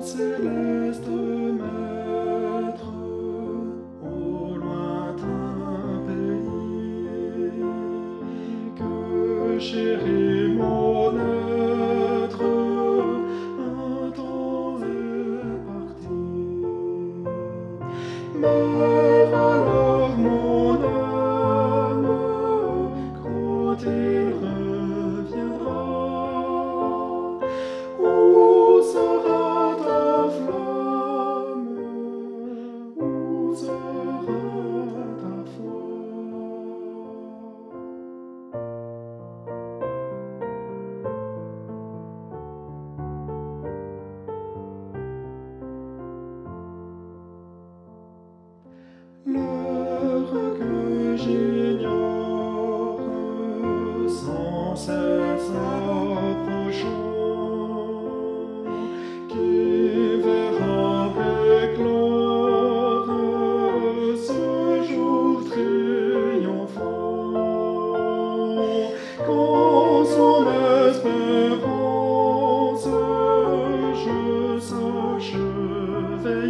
Mon céleste Maître, au lointain pays, Que chéri mon être, un temps est parti.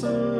thousand